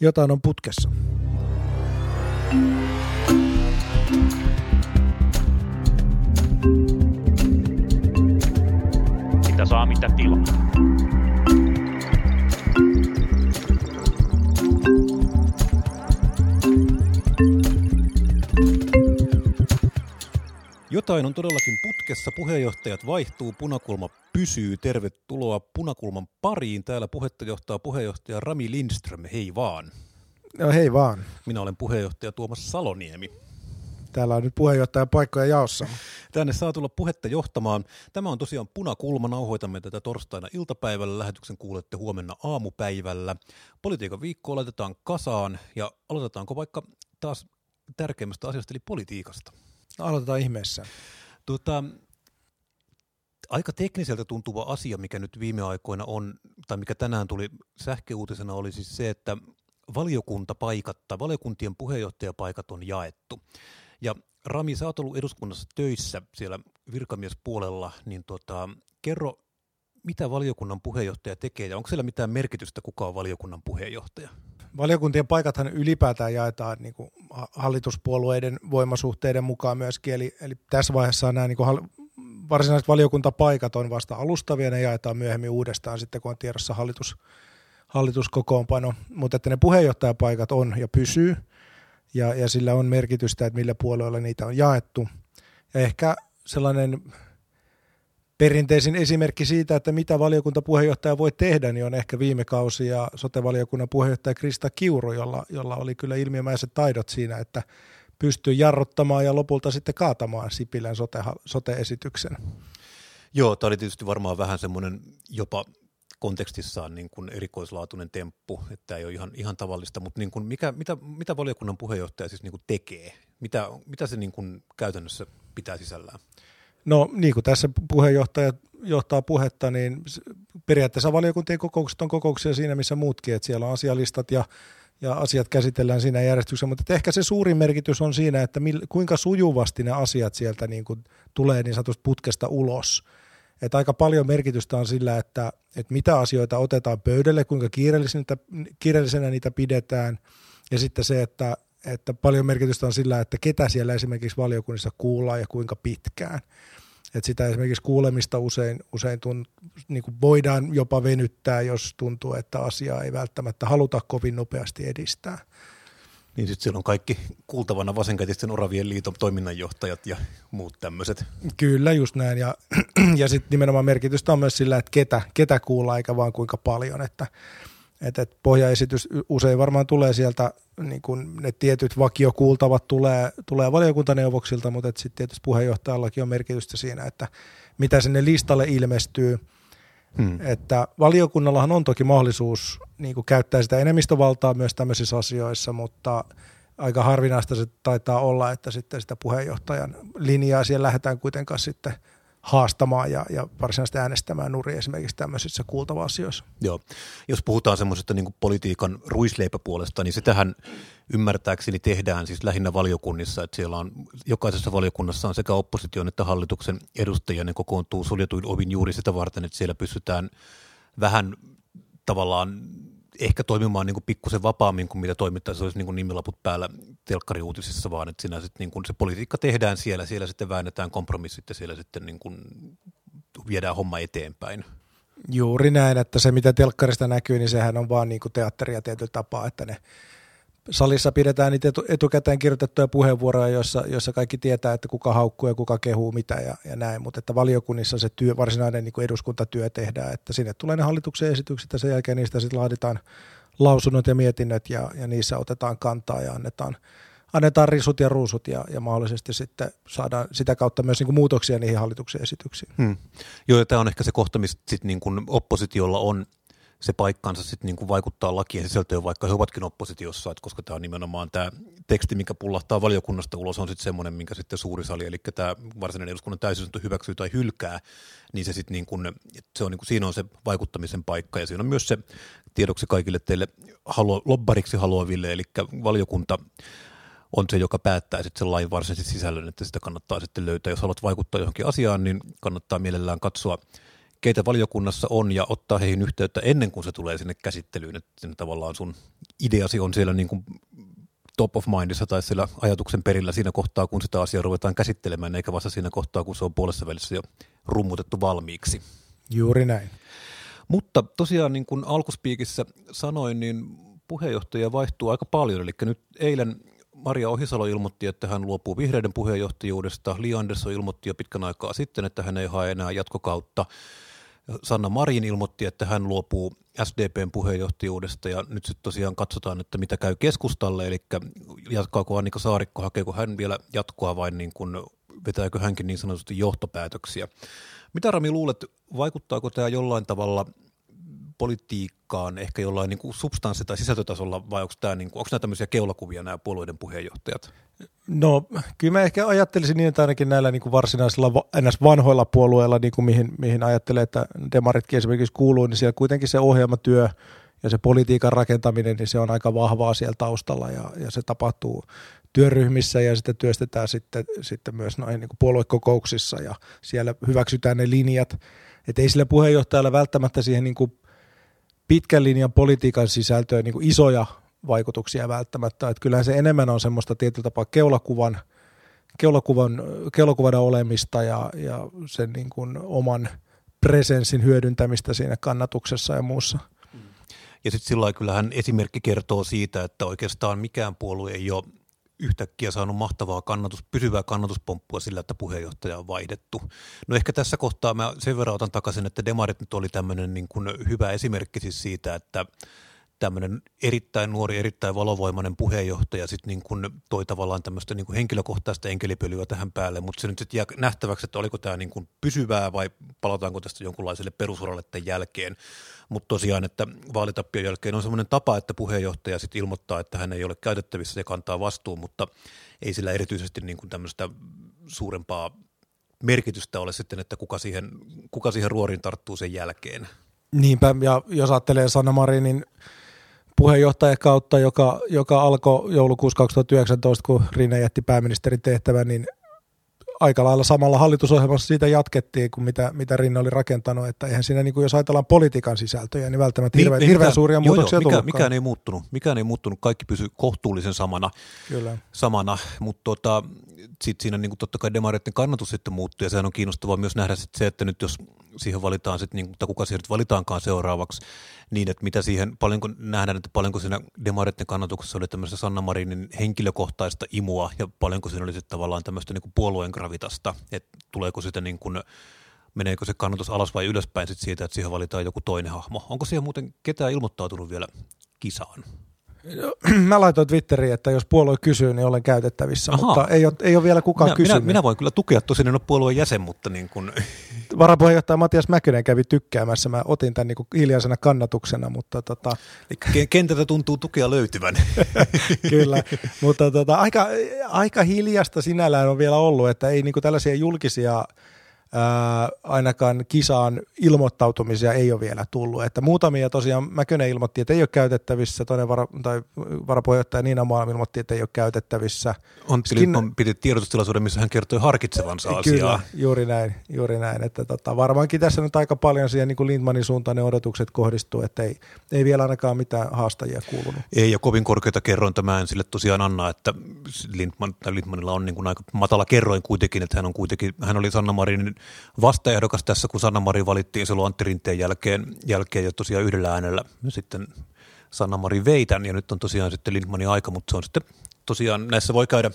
Jotain on putkessa. Mitä saa, mitä tilaa. Jotain on todellakin putkessa. Puheenjohtajat vaihtuu, punakulma pysyy. Tervetuloa punakulman pariin. Täällä puhetta johtaa puheenjohtaja Rami Lindström. Hei vaan. No hei vaan. Minä olen puheenjohtaja Tuomas Saloniemi. Täällä on nyt puheenjohtajan paikkoja jaossa. Tänne saa tulla puhetta johtamaan. Tämä on tosiaan punakulma. Nauhoitamme tätä torstaina iltapäivällä. Lähetyksen kuulette huomenna aamupäivällä. Politiikan viikko laitetaan kasaan ja aloitetaanko vaikka taas tärkeimmästä asiasta eli politiikasta. Aloitetaan ihmeessä. Tota, aika tekniseltä tuntuva asia, mikä nyt viime aikoina on, tai mikä tänään tuli sähköuutisena, oli siis se, että valiokuntapaikat tai valiokuntien puheenjohtajapaikat on jaettu. Ja Rami, sä oot ollut eduskunnassa töissä siellä virkamiespuolella, niin tota, kerro, mitä valiokunnan puheenjohtaja tekee ja onko siellä mitään merkitystä, kuka on valiokunnan puheenjohtaja? Valiokuntien paikathan ylipäätään jaetaan niin kuin hallituspuolueiden voimasuhteiden mukaan myöskin, eli, eli tässä vaiheessa nämä niin kuin varsinaiset valiokuntapaikat on vasta alustavia, ne jaetaan myöhemmin uudestaan sitten, kun on tiedossa hallitus, hallituskokoonpano, mutta että ne puheenjohtajapaikat on ja pysyy, ja, ja sillä on merkitystä, että millä puolueilla niitä on jaettu. Ja ehkä sellainen perinteisin esimerkki siitä, että mitä valiokuntapuheenjohtaja voi tehdä, niin on ehkä viime kausi ja sotevaliokunnan puheenjohtaja Krista Kiuru, jolla, jolla oli kyllä ilmiömäiset taidot siinä, että pystyy jarruttamaan ja lopulta sitten kaatamaan Sipilän sote, sote-esityksen. Joo, tämä oli tietysti varmaan vähän semmoinen jopa kontekstissaan niin kuin erikoislaatuinen temppu, että ei ole ihan, ihan tavallista, mutta niin kuin mikä, mitä, mitä valiokunnan puheenjohtaja siis niin kuin tekee? Mitä, mitä se niin kuin käytännössä pitää sisällään? No niin kuin tässä puheenjohtaja johtaa puhetta, niin periaatteessa valiokuntien kokoukset on kokouksia siinä, missä muutkin, että siellä on asialistat ja, ja asiat käsitellään siinä järjestyksessä, mutta ehkä se suurin merkitys on siinä, että mil, kuinka sujuvasti ne asiat sieltä niin kuin tulee niin sanotusti putkesta ulos. Että aika paljon merkitystä on sillä, että, että mitä asioita otetaan pöydälle, kuinka kiireellisenä, kiireellisenä niitä pidetään, ja sitten se, että, että paljon merkitystä on sillä, että ketä siellä esimerkiksi valiokunnissa kuullaan ja kuinka pitkään. Että sitä esimerkiksi kuulemista usein, usein tunt, niin kuin voidaan jopa venyttää, jos tuntuu, että asiaa ei välttämättä haluta kovin nopeasti edistää. Niin sitten siellä on kaikki kuultavana vasenkätisten oravien liiton toiminnanjohtajat ja muut tämmöiset. Kyllä, just näin. Ja, ja sitten nimenomaan merkitystä on myös sillä, että ketä, ketä kuullaan eikä vaan kuinka paljon. Että, että, että pohjaesitys usein varmaan tulee sieltä, niin kuin ne tietyt vakiokuultavat tulee, tulee valiokuntaneuvoksilta, mutta sitten tietysti puheenjohtajallakin on merkitystä siinä, että mitä sinne listalle ilmestyy. Hmm. Että valiokunnallahan on toki mahdollisuus niin käyttää sitä enemmistövaltaa myös tämmöisissä asioissa, mutta aika harvinaista se taitaa olla, että sitten sitä puheenjohtajan linjaa siellä lähdetään kuitenkaan sitten – haastamaan ja, ja varsinaisesti äänestämään nuri esimerkiksi tämmöisissä kuultava-asioissa. Joo. Jos puhutaan semmoisesta niin politiikan ruisleipäpuolesta, niin sitähän ymmärtääkseni tehdään siis lähinnä valiokunnissa, että siellä on, jokaisessa valiokunnassa on sekä opposition että hallituksen edustajia, ne kokoontuu suljetuin ovin juuri sitä varten, että siellä pystytään vähän tavallaan ehkä toimimaan niin kuin pikkusen vapaammin kuin mitä toimittaisi olisi niin kuin nimilaput päällä telkkariuutisissa, vaan että siinä sitten niin kuin se politiikka tehdään siellä, siellä sitten väännetään kompromissit ja siellä sitten niin kuin viedään homma eteenpäin. Juuri näin, että se mitä telkkarista näkyy, niin sehän on vaan niin kuin teatteria tietyllä tapaa, että ne salissa pidetään niitä etukäteen kirjoitettuja puheenvuoroja, joissa, joissa kaikki tietää, että kuka haukkuu ja kuka kehuu mitä ja, ja näin, mutta että valiokunnissa se työ, varsinainen niin kuin eduskuntatyö tehdään, että sinne tulee ne hallituksen esitykset ja sen jälkeen niistä sitten laaditaan lausunnot ja mietinnöt ja, ja niissä otetaan kantaa ja annetaan, annetaan risut ja ruusut ja, ja mahdollisesti sitten saadaan sitä kautta myös niin kuin muutoksia niihin hallituksen esityksiin. Hmm. Joo, tämä on ehkä se kohta, mistä sit niin kuin oppositiolla on se paikkansa sitten niin kuin vaikuttaa lakien sisältöön, vaikka he ovatkin oppositiossa, että koska tämä on nimenomaan tämä teksti, mikä pullahtaa valiokunnasta ulos, on sitten semmoinen, minkä sitten suuri sali, eli tämä varsinainen eduskunnan täysistunto hyväksyy tai hylkää, niin se sitten niin kuin, se on niin kuin, siinä on se vaikuttamisen paikka, ja siinä on myös se tiedoksi kaikille teille halu, lobbariksi haluaville, eli valiokunta on se, joka päättää sitten sen lain varsinaisesti sisällön, että sitä kannattaa sitten löytää. Jos haluat vaikuttaa johonkin asiaan, niin kannattaa mielellään katsoa keitä valiokunnassa on ja ottaa heihin yhteyttä ennen kuin se tulee sinne käsittelyyn, että sinne tavallaan sun ideasi on siellä niin kuin top of mindissa tai siellä ajatuksen perillä siinä kohtaa, kun sitä asiaa ruvetaan käsittelemään, eikä vasta siinä kohtaa, kun se on puolessa välissä jo rummutettu valmiiksi. Juuri näin. Mutta tosiaan niin kuin alkuspiikissä sanoin, niin puheenjohtaja vaihtuu aika paljon, eli nyt eilen Maria Ohisalo ilmoitti, että hän luopuu vihreiden puheenjohtajuudesta. Li Andersson ilmoitti jo pitkän aikaa sitten, että hän ei hae enää jatkokautta. Sanna Marin ilmoitti, että hän luopuu SDPn puheenjohtajuudesta ja nyt sitten tosiaan katsotaan, että mitä käy keskustalle, eli jatkaako Annika Saarikko, hakeeko hän vielä jatkoa vai niin kuin, vetääkö hänkin niin sanotusti johtopäätöksiä. Mitä Rami luulet, vaikuttaako tämä jollain tavalla politiikkaan ehkä jollain niin kuin substanssi- tai sisältötasolla, vai onko, tämä, niin kuin, onko nämä tämmöisiä keulakuvia nämä puolueiden puheenjohtajat? No kyllä mä ehkä ajattelisin niin, että ainakin näillä niin kuin varsinaisilla ns. vanhoilla puolueilla, niin kuin mihin, mihin ajattelee, että demaritkin esimerkiksi kuuluu, niin siellä kuitenkin se ohjelmatyö ja se politiikan rakentaminen, niin se on aika vahvaa siellä taustalla ja, ja se tapahtuu työryhmissä ja sitä työstetään sitten, sitten myös noin niin kuin puoluekokouksissa ja siellä hyväksytään ne linjat. Että ei sillä puheenjohtajalla välttämättä siihen niin kuin pitkän linjan politiikan sisältöön niin kuin isoja vaikutuksia välttämättä. Että kyllähän se enemmän on semmoista tietyllä tapaa keulakuvan, keulakuvan, keulakuvan olemista ja, ja sen niin kuin oman presenssin hyödyntämistä siinä kannatuksessa ja muussa. Ja sitten sillä kyllähän esimerkki kertoo siitä, että oikeastaan mikään puolue ei ole yhtäkkiä saanut mahtavaa kannatus, pysyvää kannatuspomppua sillä, että puheenjohtaja on vaihdettu. No ehkä tässä kohtaa mä sen verran otan takaisin, että Demarit nyt oli tämmöinen niin kuin hyvä esimerkki siis siitä, että tämmöinen erittäin nuori, erittäin valovoimainen puheenjohtaja sitten niin kuin toi tavallaan tämmöistä niin henkilökohtaista enkelipölyä tähän päälle, mutta se nyt sitten jää nähtäväksi, että oliko tämä niin pysyvää vai palataanko tästä jonkunlaiselle perusuralle tämän jälkeen. Mutta tosiaan, että vaalitappion jälkeen on semmoinen tapa, että puheenjohtaja sitten ilmoittaa, että hän ei ole käytettävissä ja kantaa vastuun, mutta ei sillä erityisesti niin tämmöistä suurempaa merkitystä ole sitten, että kuka siihen, kuka siihen ruoriin tarttuu sen jälkeen. Niinpä, ja jos ajattelee Sanna Marinin puheenjohtajakautta, joka, joka alkoi joulukuussa 2019, kun Rinne jätti pääministerin tehtävän, niin aika lailla samalla hallitusohjelmassa siitä jatkettiin kuin mitä, mitä Rinne oli rakentanut, että eihän siinä, niin kuin jos ajatellaan politiikan sisältöjä, niin välttämättä hirveän, niin, hirveän suuria joo, muutoksia joo, mikä, mikään ei muuttunut, mikään ei muuttunut, kaikki pysyy kohtuullisen samana, Kyllä. samana. Mutta tota, sitten siinä niin kuin totta kai demareiden kannatus sitten muuttuu ja sehän on kiinnostavaa myös nähdä sitten se, että nyt jos siihen valitaan sitten, niin, tai kuka siihen nyt valitaankaan seuraavaksi, niin että mitä siihen, paljonko nähdään, että paljonko siinä demareiden kannatuksessa oli tämmöistä Sanna Marinin henkilökohtaista imua ja paljonko siinä oli sitten tavallaan tämmöistä niin kuin puolueen gravitasta, että tuleeko sitä niin kuin, meneekö se kannatus alas vai ylöspäin siitä, että siihen valitaan joku toinen hahmo. Onko siihen muuten ketään ilmoittautunut vielä kisaan? Mä laitoin Twitteriin, että jos puolue kysyy, niin olen käytettävissä, Aha. mutta ei ole, ei ole vielä kukaan minä, kysynyt. Minä, minä voin kyllä tukea, tosin en ole puolueen jäsen, mutta niin kuin... Varapuheenjohtaja Matias Mäkynen kävi tykkäämässä, mä otin tämän niin kuin hiljaisena kannatuksena, mutta tota... Kentältä tuntuu tukea löytyvän. kyllä, mutta tota, aika, aika hiljasta sinällään on vielä ollut, että ei niin kuin tällaisia julkisia ää, ainakaan kisaan ilmoittautumisia ei ole vielä tullut. Että muutamia tosiaan Mäkönen ilmoitti, että ei ole käytettävissä, toinen vara, tai varapuheenjohtaja Niina Maa ilmoitti, että ei ole käytettävissä. Antti Skin... Piti tiedotustilaisuuden, missä hän kertoi harkitsevansa asiaa. Kyllä, juuri näin. Juuri näin. Että tota, varmaankin tässä nyt aika paljon siihen niin kuin Lindmanin suuntaan ne odotukset kohdistuu, että ei, ei vielä ainakaan mitään haastajia kuulunut. Ei, ja kovin korkeita kerrointa mä en sille tosiaan anna, että Lindman, Lindmanilla on niin kuin aika matala kerroin kuitenkin, että hän on kuitenkin, hän oli Sanna Marinin vastaehdokas tässä, kun Sanna-Mari valittiin silloin Antti Rinteen jälkeen, jälkeen ja tosiaan yhdellä äänellä sitten Sanna-Mari veitän ja nyt on tosiaan sitten Lindmanin aika, mutta se on sitten tosiaan näissä voi käydä,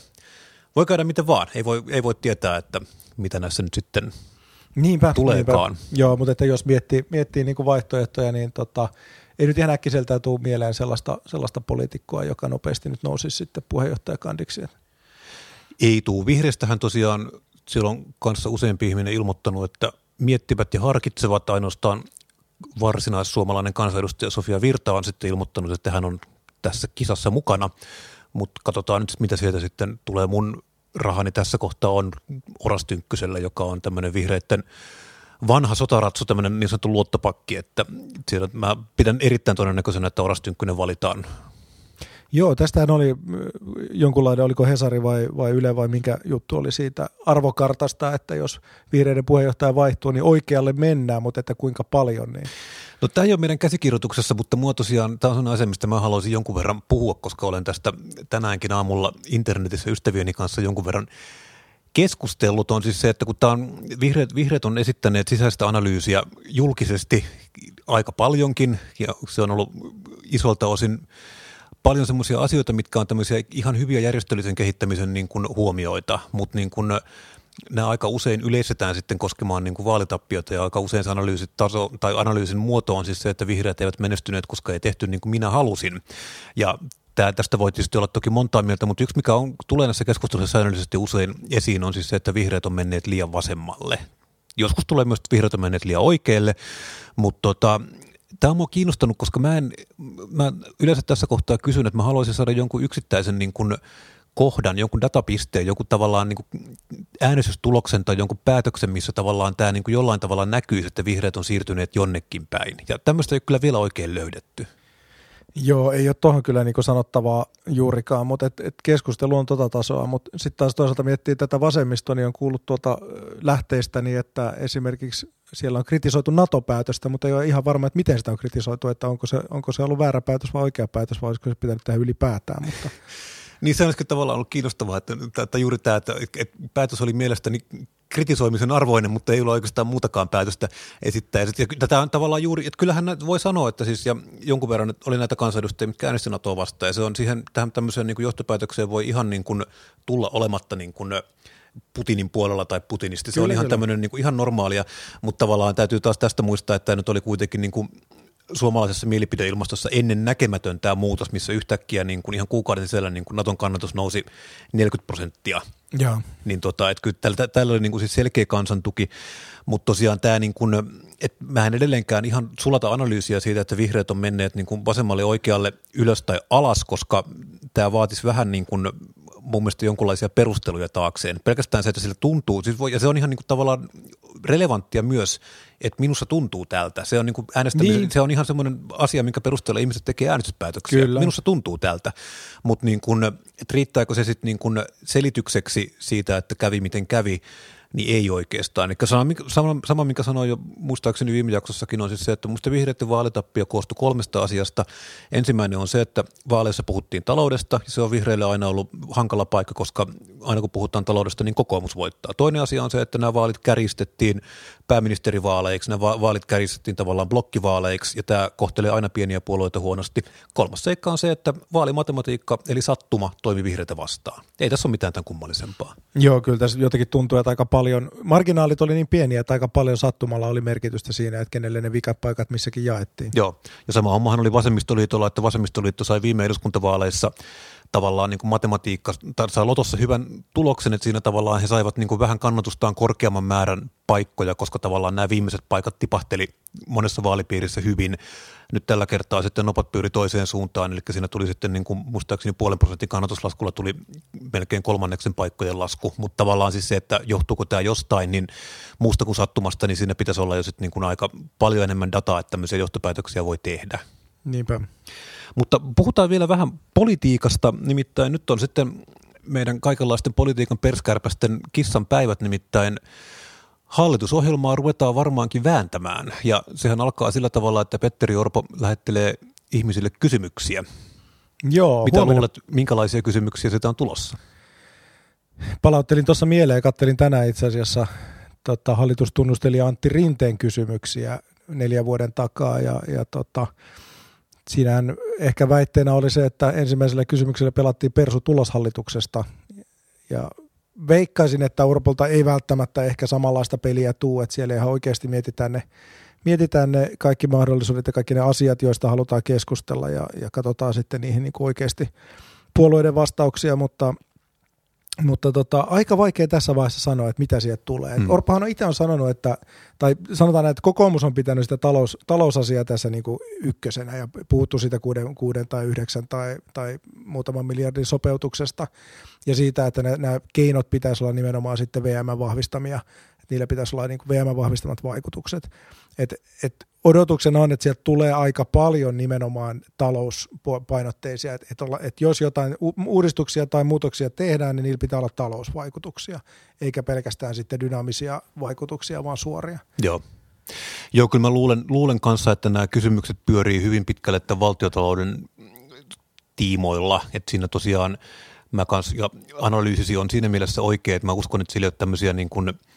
voi käydä miten vaan. Ei voi, ei voi tietää, että mitä näissä nyt sitten niinpä, tuleekaan. Niinpä. Joo, mutta että jos miettii, miettii niin kuin vaihtoehtoja, niin tota, ei nyt ihan äkkiseltään tule mieleen sellaista, sellaista poliitikkoa, joka nopeasti nyt nousisi sitten puheenjohtajakandikseen. Ei tuu. Vihreästähän tosiaan siellä on kanssa useampi ihminen ilmoittanut, että miettivät ja harkitsevat ainoastaan varsinaissuomalainen kansanedustaja Sofia Virta on sitten ilmoittanut, että hän on tässä kisassa mukana, mutta katsotaan nyt, mitä sieltä sitten tulee. Mun rahani tässä kohtaa on Oras Tynkkysellä, joka on tämmöinen vihreitten vanha sotaratsu, tämmöinen niin sanottu luottopakki, että siellä mä pidän erittäin todennäköisenä, että Oras Tynkkynen valitaan Joo, tästähän oli jonkunlainen, oliko Hesari vai, vai Yle vai minkä juttu oli siitä arvokartasta, että jos vihreiden puheenjohtaja vaihtuu, niin oikealle mennään, mutta että kuinka paljon. Niin. No tämä ei ole meidän käsikirjoituksessa, mutta mua tosiaan, tämä on asia, mistä mä haluaisin jonkun verran puhua, koska olen tästä tänäänkin aamulla internetissä ystävieni kanssa jonkun verran keskustellut on siis se, että kun tämä on, vihreät, vihreät on esittäneet sisäistä analyysiä julkisesti aika paljonkin ja se on ollut isolta osin paljon semmoisia asioita, mitkä on tämmöisiä ihan hyviä järjestöllisen kehittämisen niin kuin huomioita, mutta niin kuin nämä aika usein yleistetään sitten koskemaan niin kuin vaalitappiota ja aika usein se taso, tai analyysin muoto on siis se, että vihreät eivät menestyneet, koska ei tehty niin kuin minä halusin. Ja Tää, tästä voi tietysti olla toki montaa mieltä, mutta yksi mikä on, tulee näissä keskustelussa säännöllisesti usein esiin on siis se, että vihreät on menneet liian vasemmalle. Joskus tulee myös, että vihreät on menneet liian oikealle, mutta tota, tämä on mua kiinnostanut, koska mä, en, mä yleensä tässä kohtaa kysyn, että mä haluaisin saada jonkun yksittäisen niin kuin kohdan, jonkun datapisteen, jonkun tavallaan niin kuin äänestystuloksen tai jonkun päätöksen, missä tavallaan tämä niin kuin jollain tavalla näkyy, että vihreät on siirtyneet jonnekin päin. Ja tämmöistä ei ole kyllä vielä oikein löydetty. Joo, ei ole tuohon kyllä niin sanottavaa juurikaan, mutta et, et keskustelu on tota tasoa, mutta sitten taas toisaalta miettii tätä vasemmistoa, niin on kuullut tuota lähteistä, niin että esimerkiksi siellä on kritisoitu NATO-päätöstä, mutta ei ole ihan varma, että miten sitä on kritisoitu, että onko se, onko se ollut väärä päätös vai oikea päätös vai olisiko se pitänyt tehdä ylipäätään. Mutta. Niin se olisikin tavallaan ollut kiinnostavaa, että, että juuri tämä, että, että päätös oli mielestäni kritisoimisen arvoinen, mutta ei ole oikeastaan muutakaan päätöstä esittää. Ja tätä on tavallaan juuri, että kyllähän voi sanoa, että siis ja jonkun verran oli näitä kansanedustajia, mitkä äänesti NATOa vastaan, ja se on siihen tähän tämmöiseen niin kuin johtopäätökseen voi ihan niin kuin tulla olematta niin kuin Putinin puolella tai Putinisti. Se kyllä, on ihan tämmöinen niin kuin ihan normaalia, mutta tavallaan täytyy taas tästä muistaa, että tämä nyt oli kuitenkin niin kuin suomalaisessa mielipideilmastossa ennen näkemätön tämä muutos, missä yhtäkkiä niin kuin ihan kuukauden sisällä niin kuin Naton kannatus nousi 40 prosenttia. Joo. Niin tota, että kyllä tällä, tällä oli niin kuin siis selkeä kansantuki, mutta tosiaan tämä niin kuin, että mä en edelleenkään ihan sulata analyysiä siitä, että vihreät on menneet niin kuin vasemmalle oikealle ylös tai alas, koska tämä vaatisi vähän niin kuin mun mielestä jonkinlaisia perusteluja taakseen. Pelkästään se, että sillä tuntuu, siis voi, ja se on ihan niin kuin tavallaan relevanttia myös, että minussa tuntuu tältä. Se on, niin kuin niin. se on ihan semmoinen asia, minkä perusteella ihmiset tekee äänestyspäätöksiä. Kyllä. Minussa tuntuu tältä, mutta niin kuin, riittääkö se sitten niin kuin selitykseksi siitä, että kävi miten kävi, niin ei oikeastaan. Eli sama, sama, sama, mikä sanoin jo muistaakseni viime jaksossakin, on siis se, että minusta vihreiden vaalitappio koostui kolmesta asiasta. Ensimmäinen on se, että vaaleissa puhuttiin taloudesta, ja se on vihreille aina ollut hankala paikka, koska aina kun puhutaan taloudesta, niin kokoomus voittaa. Toinen asia on se, että nämä vaalit käristettiin pääministerivaaleiksi, nämä vaalit käristettiin tavallaan blokkivaaleiksi, ja tämä kohtelee aina pieniä puolueita huonosti. Kolmas seikka on se, että vaalimatematiikka, eli sattuma, toimi vihreitä vastaan. Ei tässä ole mitään tämän kummallisempaa. Joo, kyllä tässä jotenkin tuntuu, että aika paljon, marginaalit oli niin pieniä, että aika paljon sattumalla oli merkitystä siinä, että kenelle ne vikapaikat missäkin jaettiin. Joo, ja sama hommahan oli vasemmistoliitolla, että vasemmistoliitto sai viime eduskuntavaaleissa tavallaan niin kuin matematiikka sai Lotossa hyvän tuloksen, että siinä tavallaan he saivat niin kuin vähän kannatustaan korkeamman määrän paikkoja, koska tavallaan nämä viimeiset paikat tipahteli monessa vaalipiirissä hyvin. Nyt tällä kertaa sitten nopat pyöri toiseen suuntaan, eli siinä tuli sitten niin kuin muistaakseni puolen prosentin kannatuslaskulla tuli melkein kolmanneksen paikkojen lasku, mutta tavallaan siis se, että johtuuko tämä jostain, niin muusta kuin sattumasta, niin siinä pitäisi olla jo sitten niin kuin aika paljon enemmän dataa, että tämmöisiä johtopäätöksiä voi tehdä. Niinpä. Mutta puhutaan vielä vähän politiikasta, nimittäin nyt on sitten meidän kaikenlaisten politiikan perskärpästen kissan päivät, nimittäin hallitusohjelmaa ruvetaan varmaankin vääntämään. Ja sehän alkaa sillä tavalla, että Petteri Orpo lähettelee ihmisille kysymyksiä. Joo, Mitä huomenna... luulet, minkälaisia kysymyksiä sitä on tulossa? Palauttelin tuossa mieleen ja kattelin tänään itse asiassa tota, hallitustunnustelija Antti Rinteen kysymyksiä neljän vuoden takaa ja, ja tota, Siinähän ehkä väitteenä oli se, että ensimmäisellä kysymyksellä pelattiin Persu tuloshallituksesta. Ja veikkaisin, että Urpolta ei välttämättä ehkä samanlaista peliä tuu, että siellä ihan oikeasti mietitään ne, mietitään ne kaikki mahdollisuudet ja kaikki ne asiat, joista halutaan keskustella ja, ja katsotaan sitten niihin niin oikeasti puolueiden vastauksia, mutta – mutta tota, aika vaikea tässä vaiheessa sanoa, että mitä sieltä tulee. Mm. Orpahan on itse on sanonut, että, tai sanotaan, että kokoomus on pitänyt sitä talous, talousasiaa tässä niin kuin ykkösenä ja puhuttu siitä kuuden, kuuden tai yhdeksän tai, tai muutaman miljardin sopeutuksesta ja siitä, että nämä keinot pitäisi olla nimenomaan sitten VM vahvistamia, että niillä pitäisi olla niin kuin VM vahvistamat vaikutukset. Et, et odotuksena on, että sieltä tulee aika paljon nimenomaan talouspainotteisia, että et, et jos jotain uudistuksia tai muutoksia tehdään, niin niillä pitää olla talousvaikutuksia, eikä pelkästään sitten dynaamisia vaikutuksia, vaan suoria. Joo. Joo, kyllä mä luulen, luulen kanssa, että nämä kysymykset pyörii hyvin pitkälle että valtiotalouden tiimoilla, että siinä tosiaan mä kans, ja analyysisi on siinä mielessä oikein, että mä uskon, että sillä ei ole tämmöisiä niin kuin –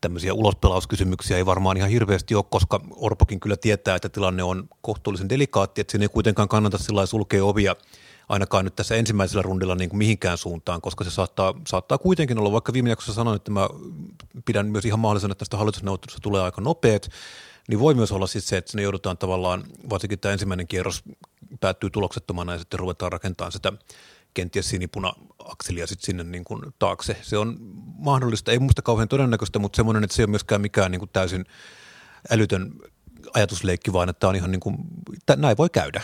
tämmöisiä ulospelauskysymyksiä ei varmaan ihan hirveästi ole, koska Orpokin kyllä tietää, että tilanne on kohtuullisen delikaatti, että siinä ei kuitenkaan kannata sillä sulkea ovia ainakaan nyt tässä ensimmäisellä rundilla niin kuin mihinkään suuntaan, koska se saattaa, saattaa kuitenkin olla, vaikka viime jaksossa sanoin, että mä pidän myös ihan mahdollisena, että tästä hallitusneuvottelusta tulee aika nopeat, niin voi myös olla siis se, että sinne joudutaan tavallaan, varsinkin tämä ensimmäinen kierros päättyy tuloksettomana ja sitten ruvetaan rakentamaan sitä kenties sinipuna-akselia sitten sinne niin kuin taakse. Se on mahdollista, ei muista kauhean todennäköistä, mutta semmoinen, että se ei ole myöskään mikään niin kuin täysin älytön ajatusleikki, vaan että on ihan niin kuin, näin voi käydä.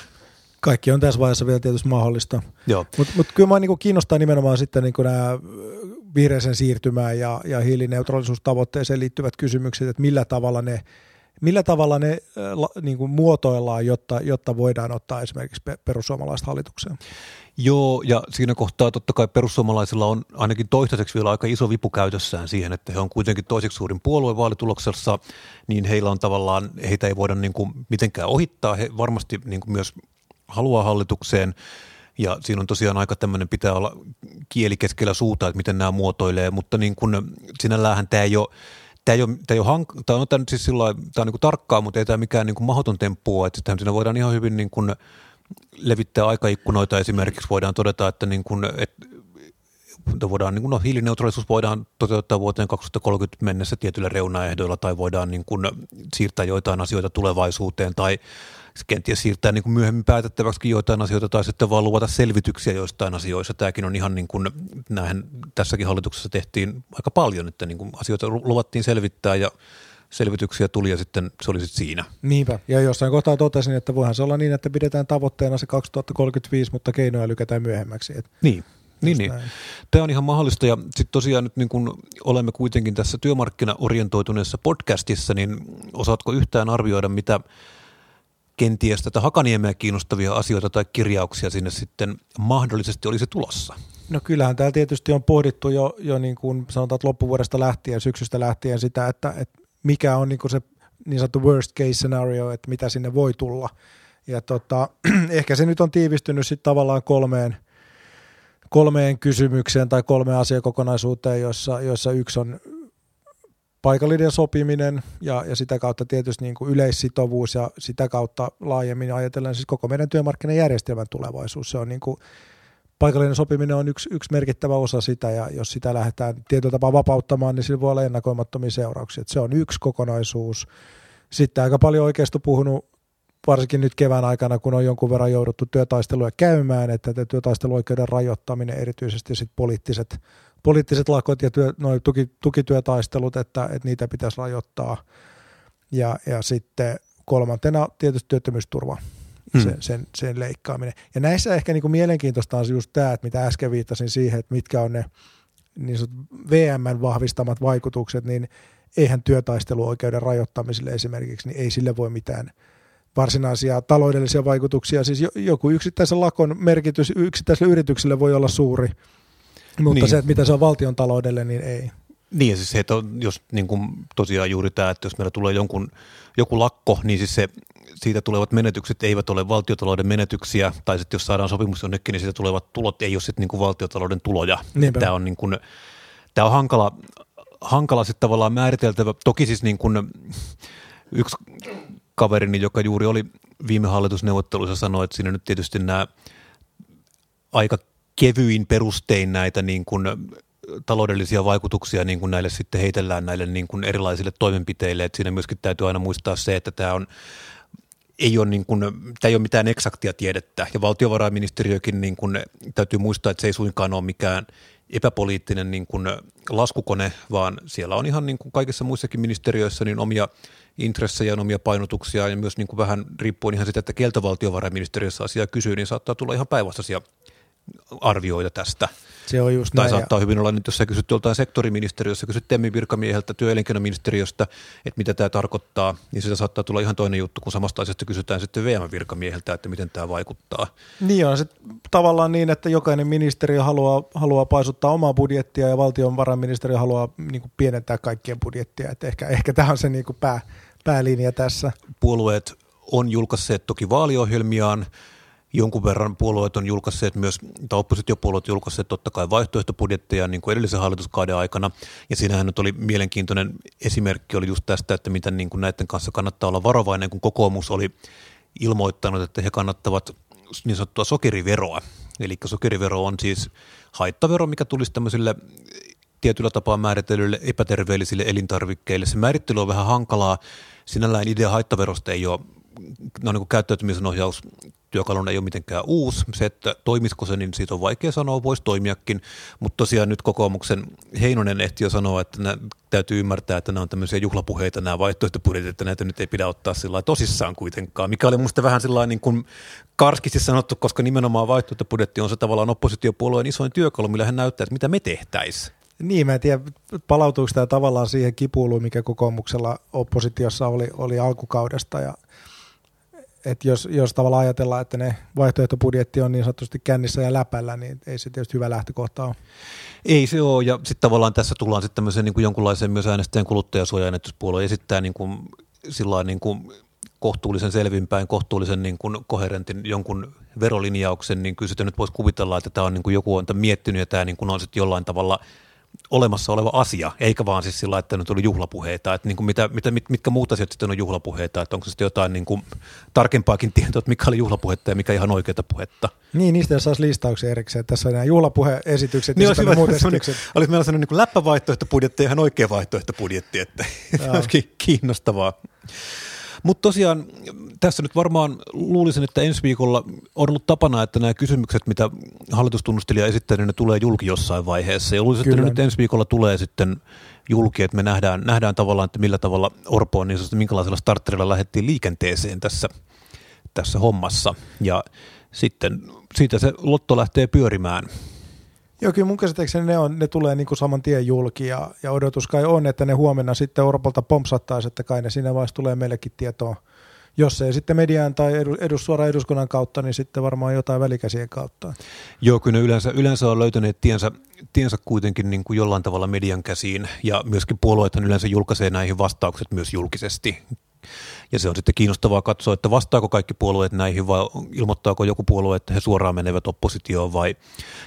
Kaikki on tässä vaiheessa vielä tietysti mahdollista. Mutta mut kyllä minua niin kiinnostaa nimenomaan sitten niin nämä vihreisen siirtymään ja, ja hiilineutraalisuustavoitteeseen liittyvät kysymykset, että millä tavalla ne – Millä tavalla ne niin kuin muotoillaan, jotta, jotta voidaan ottaa esimerkiksi perussuomalaiset hallitukseen? Joo, ja siinä kohtaa totta kai perussuomalaisilla on ainakin toistaiseksi vielä aika iso vipu käytössään siihen, että he on kuitenkin toiseksi suurin puolue vaalituloksessa, niin heillä on tavallaan, heitä ei voida niin kuin mitenkään ohittaa, he varmasti niin kuin myös haluaa hallitukseen, ja siinä on tosiaan aika tämmöinen, pitää olla kieli keskellä suuta, että miten nämä muotoilee, mutta niin kuin sinällähän tämä ei ole, tämä ei ole, tämä ei ole hank- tämä on, siis sillä tämä on niin tarkkaa, mutta ei tämä mikään niin kuin mahdoton temppu että siinä voidaan ihan hyvin niin kuin levittää aikaikkunoita. Esimerkiksi, voidaan todeta, että, niin kuin, että voidaan, niin kuin, no, hiilineutraalisuus voidaan toteuttaa vuoteen 2030 mennessä tietyillä reunaehdoilla tai voidaan niin kuin, siirtää joitain asioita tulevaisuuteen tai kenties siirtää niin kuin myöhemmin päätettäväksi joitain asioita tai sitten vaan luvata selvityksiä joistain asioista. Tämäkin on ihan niin kuin, näinhän tässäkin hallituksessa tehtiin aika paljon, että niin kuin asioita luvattiin selvittää ja selvityksiä tuli ja sitten se oli sitten siinä. Niinpä. Ja jossain kohtaa totesin, että voihan se olla niin, että pidetään tavoitteena se 2035, mutta keinoja lykätään myöhemmäksi. Et niin. Niin, niin. Tämä on ihan mahdollista ja sitten tosiaan nyt niin kun olemme kuitenkin tässä työmarkkinaorientoituneessa podcastissa, niin osaatko yhtään arvioida, mitä kenties tätä Hakaniemeä kiinnostavia asioita tai kirjauksia sinne sitten mahdollisesti olisi tulossa? No kyllähän täällä tietysti on pohdittu jo, jo niin kuin sanotaan, että loppuvuodesta lähtien, syksystä lähtien sitä, että, että mikä on niin kuin se niin sanottu worst case scenario, että mitä sinne voi tulla. Ja tota, ehkä se nyt on tiivistynyt sitten tavallaan kolmeen, kolmeen kysymykseen tai kolmeen asiakokonaisuuteen, joissa, joissa yksi on paikallinen sopiminen ja, ja sitä kautta tietysti niin kuin yleissitovuus ja sitä kautta laajemmin ajatellen siis koko meidän työmarkkinajärjestelmän tulevaisuus. Se on niin kuin, paikallinen sopiminen on yksi, yksi merkittävä osa sitä ja jos sitä lähdetään tietyllä tapaa vapauttamaan, niin sillä voi olla ennakoimattomia seurauksia. Että se on yksi kokonaisuus. Sitten aika paljon oikeastaan puhunut varsinkin nyt kevään aikana, kun on jonkun verran jouduttu työtaisteluja käymään, että työtaisteluoikeuden rajoittaminen, erityisesti sit poliittiset, poliittiset lakot ja työ, noi tuki, tukityötaistelut, että, että niitä pitäisi rajoittaa. Ja, ja sitten kolmantena tietysti työttömyysturva hmm. sen, sen, sen leikkaaminen. Ja näissä ehkä niin kuin mielenkiintoista on just tämä, että mitä äsken viittasin siihen, että mitkä on ne niin VMn vahvistamat vaikutukset, niin eihän työtaisteluoikeuden rajoittamiselle esimerkiksi, niin ei sille voi mitään varsinaisia taloudellisia vaikutuksia. Siis joku yksittäisen lakon merkitys yksittäiselle yritykselle voi olla suuri, mutta niin. se, että mitä se on valtion taloudelle, niin ei. Niin, siis se, että jos niin kuin tosiaan juuri tämä, että jos meillä tulee jonkun, joku lakko, niin siis se, siitä tulevat menetykset eivät ole valtiotalouden menetyksiä, tai sitten jos saadaan sopimus jonnekin, niin siitä tulevat tulot ei ole sitten niin kuin valtiotalouden tuloja. Tämä on, niin kuin, tämä on hankala, hankala sitten tavallaan määriteltävä. Toki siis niin kuin yksi kaverini, joka juuri oli viime hallitusneuvottelussa, sanoi, että siinä nyt tietysti nämä aika kevyin perustein näitä niin kuin taloudellisia vaikutuksia niin kuin näille sitten heitellään näille niin kuin erilaisille toimenpiteille. että siinä myöskin täytyy aina muistaa se, että tämä on ei ole, niin kuin, tämä ei ole mitään eksaktia tiedettä. Ja valtiovarainministeriökin niin kuin, täytyy muistaa, että se ei suinkaan ole mikään epäpoliittinen niin kuin, laskukone, vaan siellä on ihan niin kuin kaikissa muissakin ministeriöissä niin omia intressejä ja omia painotuksia ja myös niin kuin vähän riippuen ihan sitä, että keltä valtiovarainministeriössä asiaa kysyy, niin saattaa tulla ihan päinvastaisia arvioita tästä. Se on just Tai näin. saattaa hyvin olla nyt, jos sä kysyt joltain sektoriministeriössä, kysyt Temmin virkamieheltä, työ- ja elinkeinoministeriöstä, että mitä tämä tarkoittaa, niin sitä saattaa tulla ihan toinen juttu, kun samasta asiasta kysytään sitten VM-virkamieheltä, että miten tämä vaikuttaa. Niin on se tavallaan niin, että jokainen ministeriö haluaa, haluaa paisuttaa omaa budjettia ja valtionvarainministeriö haluaa niin kuin pienentää kaikkien budjettia. Et ehkä, ehkä tämä on se niin kuin pää, päälinja tässä. Puolueet on julkaisseet toki vaaliohjelmiaan, jonkun verran puolueet on julkaisseet myös, tai oppositiopuolueet julkaisseet totta kai vaihtoehtobudjetteja niin kuin edellisen hallituskauden aikana, ja siinähän nyt oli mielenkiintoinen esimerkki oli just tästä, että miten niin kuin näiden kanssa kannattaa olla varovainen, kun kokoomus oli ilmoittanut, että he kannattavat niin sanottua sokeriveroa, eli sokerivero on siis haittavero, mikä tulisi tämmöisille tietyllä tapaa määritellyille epäterveellisille elintarvikkeille. Se määrittely on vähän hankalaa. Sinällään idea haittaverosta ei ole, no niin kuin käyttäytymisen ohjaus työkaluna ei ole mitenkään uusi. Se, että toimisiko se, niin siitä on vaikea sanoa, voisi toimiakin. Mutta tosiaan nyt kokoomuksen Heinonen ehti jo sanoa, että nämä, täytyy ymmärtää, että nämä on tämmöisiä juhlapuheita, nämä vaihtoehtobudjetit, että näitä nyt ei pidä ottaa sillä tosissaan kuitenkaan, mikä oli minusta vähän sillä niin kuin karskisti sanottu, koska nimenomaan vaihtoehtobudjetti on se tavallaan oppositiopuolueen isoin työkalu, millä hän näyttää, että mitä me tehtäisiin. Niin, mä en tiedä, palautuuko tämä tavallaan siihen kipuiluun, mikä kokoomuksella oppositiossa oli, oli alkukaudesta. Ja, et jos, jos tavallaan ajatellaan, että ne vaihtoehtobudjetti on niin sanotusti kännissä ja läpällä, niin ei se tietysti hyvä lähtökohta ole. Ei se ole, ja sitten tavallaan tässä tullaan sitten tämmöiseen niin kuin jonkunlaiseen myös äänestäjän kuluttajasuojaan, että jos puolue esittää niin kuin, sillain niin kuin kohtuullisen selvinpäin, kohtuullisen niin kuin koherentin jonkun verolinjauksen, niin kyllä sitä nyt voisi kuvitella, että tämä on niin kuin joku on miettinyt ja tämä niin kuin on sitten jollain tavalla olemassa oleva asia, eikä vaan siis sillä, että nyt oli juhlapuheita, että niin kuin mitä, mitä, mit, mitkä muut asiat sitten on juhlapuheita, että onko se sitten jotain niin kuin tarkempaakin tietoa, että mikä oli juhlapuhetta ja mikä ihan oikeata puhetta. Niin, niistä saisi listauksia erikseen. Tässä on nämä juhlapuheesitykset niin ja sitten muut esitykset. Olisi meillä sellainen niin läppävaihtoehtobudjetti ja ihan oikea vaihtoehtobudjetti, että olisikin kiinnostavaa. Mutta tosiaan tässä nyt varmaan luulisin, että ensi viikolla on ollut tapana, että nämä kysymykset, mitä hallitustunnustelija esittää, niin ne tulee julki jossain vaiheessa. Ja luulisin, että nyt ensi viikolla tulee sitten julki, että me nähdään, nähdään tavallaan, että millä tavalla Orpo on niin sanotusti, minkälaisella starterilla lähdettiin liikenteeseen tässä, tässä hommassa. Ja sitten siitä se lotto lähtee pyörimään. Joo, kyllä mun käsittääkseni ne, on, ne tulee niin kuin saman tien julki ja, ja odotus kai on, että ne huomenna sitten Orpolta pompsattaisi, että kai ne siinä vaiheessa tulee meillekin tietoa. Jos ei sitten mediaan tai edus, suoraan eduskunnan kautta, niin sitten varmaan jotain välikäsien kautta. Joo, kyllä ne yleensä, yleensä on löytäneet tiensä, tiensä kuitenkin niin kuin jollain tavalla median käsiin ja myöskin puolueethan yleensä julkaisee näihin vastaukset myös julkisesti. Ja se on sitten kiinnostavaa katsoa, että vastaako kaikki puolueet näihin vai ilmoittaako joku puolue, että he suoraan menevät oppositioon vai.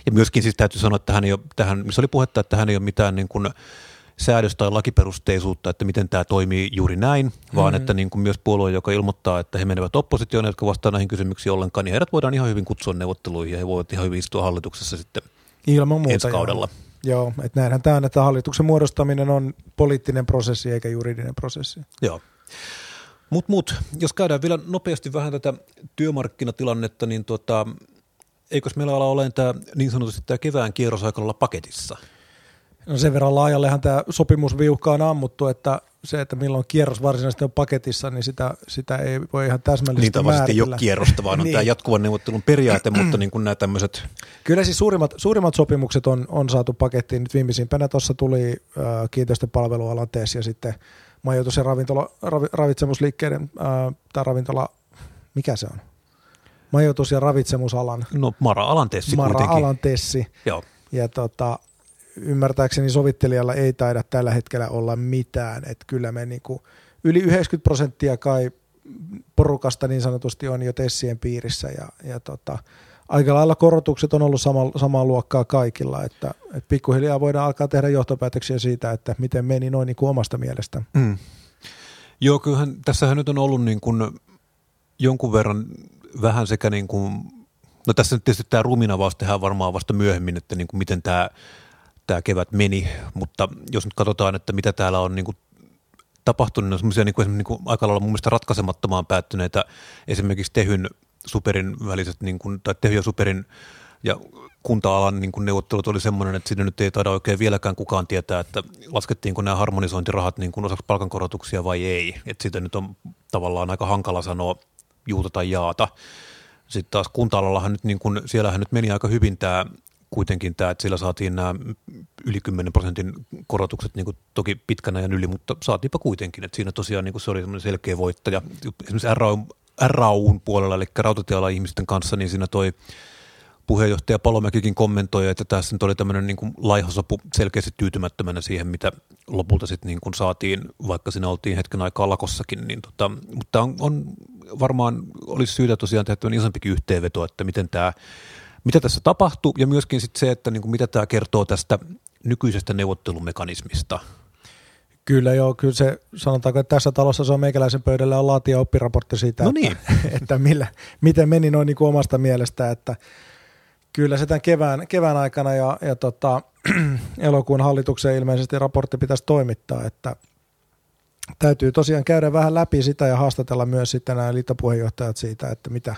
Ja myöskin siis täytyy sanoa, että hän ei ole, tähän, missä oli puhetta, että hän ei ole mitään niin kuin säädös- tai lakiperusteisuutta, että miten tämä toimii juuri näin, vaan mm-hmm. että niin kuin myös puolue, joka ilmoittaa, että he menevät oppositioon, jotka vastaa näihin kysymyksiin ollenkaan, niin heidät voidaan ihan hyvin kutsua neuvotteluihin ja he voivat ihan hyvin istua hallituksessa sitten Ilman muuta, ensi kaudella. Joo, joo että näinhän tämä, että hallituksen muodostaminen on poliittinen prosessi eikä juridinen prosessi. Joo. Mutta mut, jos käydään vielä nopeasti vähän tätä työmarkkinatilannetta, niin tuota, eikös meillä ala olemaan tämä niin sanotusti tämä kevään kierros aika olla paketissa? No sen verran laajallehan tämä sopimusviuhka on ammuttu, että se, että milloin kierros varsinaisesti on paketissa, niin sitä, sitä ei voi ihan täsmällisesti Niin määritellä. ei ole kierrosta, vaan on niin. tämä jatkuvan neuvottelun periaate, mutta niin kuin nämä tämmöiset... Kyllä siis suurimmat, suurimmat sopimukset on, on saatu pakettiin. Nyt viimeisimpänä tuossa tuli äh, kiinteistöpalvelualan TES ja sitten majoitus- ja ravintola, ravi, ravitsemusliikkeiden ää, tai ravintola, mikä se on? Majoitus- ja ravitsemusalan. No Mara-alan tessi Mara-alan tessi. Joo. Ja tota, ymmärtääkseni sovittelijalla ei taida tällä hetkellä olla mitään, että kyllä me niinku, yli 90 prosenttia kai porukasta niin sanotusti on jo tessien piirissä ja, ja tota, aika lailla korotukset on ollut sama, samaa luokkaa kaikilla, että, että pikkuhiljaa voidaan alkaa tehdä johtopäätöksiä siitä, että miten meni noin niin kuin omasta mielestä. Mm. Joo, kyllähän tässähän nyt on ollut niin kuin jonkun verran vähän sekä niin kuin, no tässä nyt tietysti tämä ruminavaus tehdään varmaan vasta myöhemmin, että niin kuin miten tämä, tämä kevät meni, mutta jos nyt katsotaan, että mitä täällä on niin kuin tapahtunut, niin on semmoisia niin kuin, niin kuin aika lailla mun mielestä ratkaisemattomaan päättyneitä esimerkiksi Tehyn Superin väliset, niin kuin, tai Tehy ja Superin ja kunta-alan niin kuin neuvottelut oli semmoinen, että siinä nyt ei taida oikein vieläkään kukaan tietää, että laskettiinko nämä harmonisointirahat niin kuin osaksi palkankorotuksia vai ei. Että siitä nyt on tavallaan aika hankala sanoa juuta tai jaata. Sitten taas kunta nyt, niin kun, siellähän nyt meni aika hyvin tämä kuitenkin tämä, että sillä saatiin nämä yli 10 prosentin korotukset niin kuin toki pitkän ajan yli, mutta saatiinpa kuitenkin, että siinä tosiaan niin kuin se oli selkeä voittaja. Esimerkiksi RAU, RAUn puolella, eli rautatiealan ihmisten kanssa, niin siinä toi puheenjohtaja Palomäkikin kommentoi, että tässä nyt oli tämmöinen niin kuin laihasopu selkeästi tyytymättömänä siihen, mitä lopulta sitten niin kuin saatiin, vaikka siinä oltiin hetken aikaa lakossakin. Niin tota, mutta on, on, varmaan olisi syytä tosiaan tehdä isompikin yhteenveto, että miten tämä mitä tässä tapahtuu ja myöskin sit se, että niin kuin mitä tämä kertoo tästä nykyisestä neuvottelumekanismista. Kyllä joo, kyllä se sanotaanko, että tässä talossa se on meikäläisen pöydällä on laatia oppiraportti siitä, no niin. että, että millä, miten meni noin niin kuin omasta mielestä, että kyllä se tämän kevään, kevään aikana ja, ja tota, elokuun hallituksen ilmeisesti raportti pitäisi toimittaa, että täytyy tosiaan käydä vähän läpi sitä ja haastatella myös sitten nämä liittopuheenjohtajat siitä, että mitä,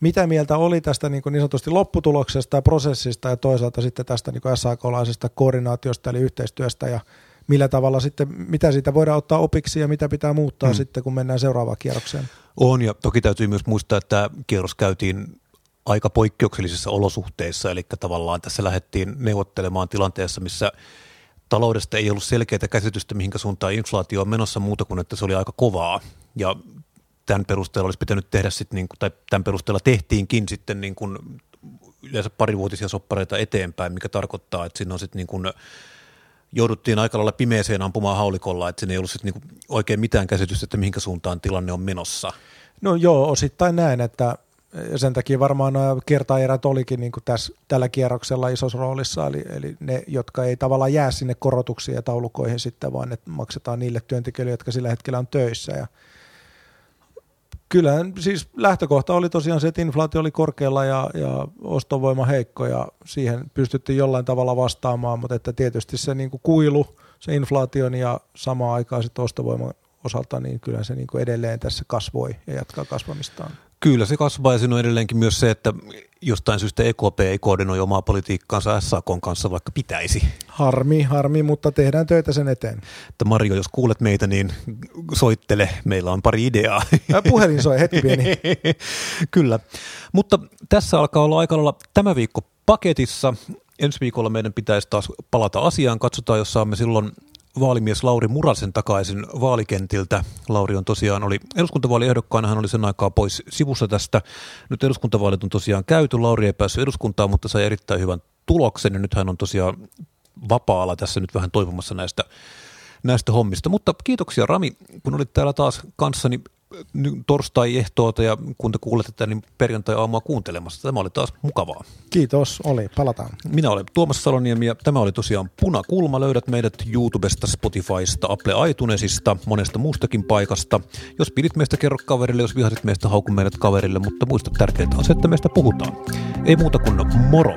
mitä mieltä oli tästä niin, kuin niin sanotusti lopputuloksesta ja prosessista ja toisaalta sitten tästä niin SAK-laisesta koordinaatiosta eli yhteistyöstä ja millä tavalla sitten, mitä siitä voidaan ottaa opiksi ja mitä pitää muuttaa hmm. sitten, kun mennään seuraavaan kierrokseen. On ja toki täytyy myös muistaa, että tämä kierros käytiin aika poikkeuksellisissa olosuhteissa, eli tavallaan tässä lähdettiin neuvottelemaan tilanteessa, missä taloudesta ei ollut selkeää käsitystä, mihinkä suuntaan inflaatio on menossa muuta kuin, että se oli aika kovaa. Ja tämän perusteella olisi pitänyt tehdä sitten, niin tai tämän perusteella tehtiinkin sitten niin kuin yleensä parivuotisia soppareita eteenpäin, mikä tarkoittaa, että siinä on sitten niin kuin, jouduttiin aika lailla pimeeseen ampumaan haulikolla, että siinä ei ollut sitten niin oikein mitään käsitystä, että mihinkä suuntaan tilanne on menossa. No joo, osittain näin, että sen takia varmaan kertaerät olikin niin kuin tässä, tällä kierroksella isossa roolissa, eli, eli ne, jotka ei tavallaan jää sinne korotuksiin ja taulukoihin sitten, vaan ne maksetaan niille työntekijöille, jotka sillä hetkellä on töissä. Ja Kyllä, siis lähtökohta oli tosiaan se, että inflaatio oli korkealla ja, ja ostovoima heikko ja siihen pystyttiin jollain tavalla vastaamaan, mutta että tietysti se niin kuin kuilu, se inflaation ja samaan aikaan sitten ostovoiman osalta, niin kyllä se niin kuin edelleen tässä kasvoi ja jatkaa kasvamistaan. Kyllä se kasvaa ja siinä on edelleenkin myös se, että jostain syystä EKP ei koordinoi omaa politiikkaansa SAK kanssa, vaikka pitäisi. Harmi, harmi, mutta tehdään töitä sen eteen. Että Mario, jos kuulet meitä, niin soittele. Meillä on pari ideaa. Puhelin soi, hetki pieni. Kyllä, mutta tässä alkaa olla aika lailla tämä viikko paketissa. Ensi viikolla meidän pitäisi taas palata asiaan. Katsotaan, jos saamme silloin vaalimies Lauri Murasen takaisin vaalikentiltä. Lauri on tosiaan oli eduskuntavaaliehdokkaana, hän oli sen aikaa pois sivussa tästä. Nyt eduskuntavaalit on tosiaan käyty, Lauri ei päässyt eduskuntaan, mutta sai erittäin hyvän tuloksen ja nyt hän on tosiaan vapaalla tässä nyt vähän toivomassa näistä, näistä hommista. Mutta kiitoksia Rami, kun olit täällä taas kanssani torstai-ehtoota ja kun te kuulette tätä, niin perjantai-aamua kuuntelemassa. Tämä oli taas mukavaa. Kiitos, oli. Palataan. Minä olen Tuomas Saloniemi ja tämä oli tosiaan Punakulma. Löydät meidät YouTubesta, Spotifysta, Apple iTunesista, monesta muustakin paikasta. Jos pidit meistä, kerro kaverille. Jos vihasit meistä, hauku meidät kaverille. Mutta muista tärkeintä on se, että meistä puhutaan. Ei muuta kuin moro.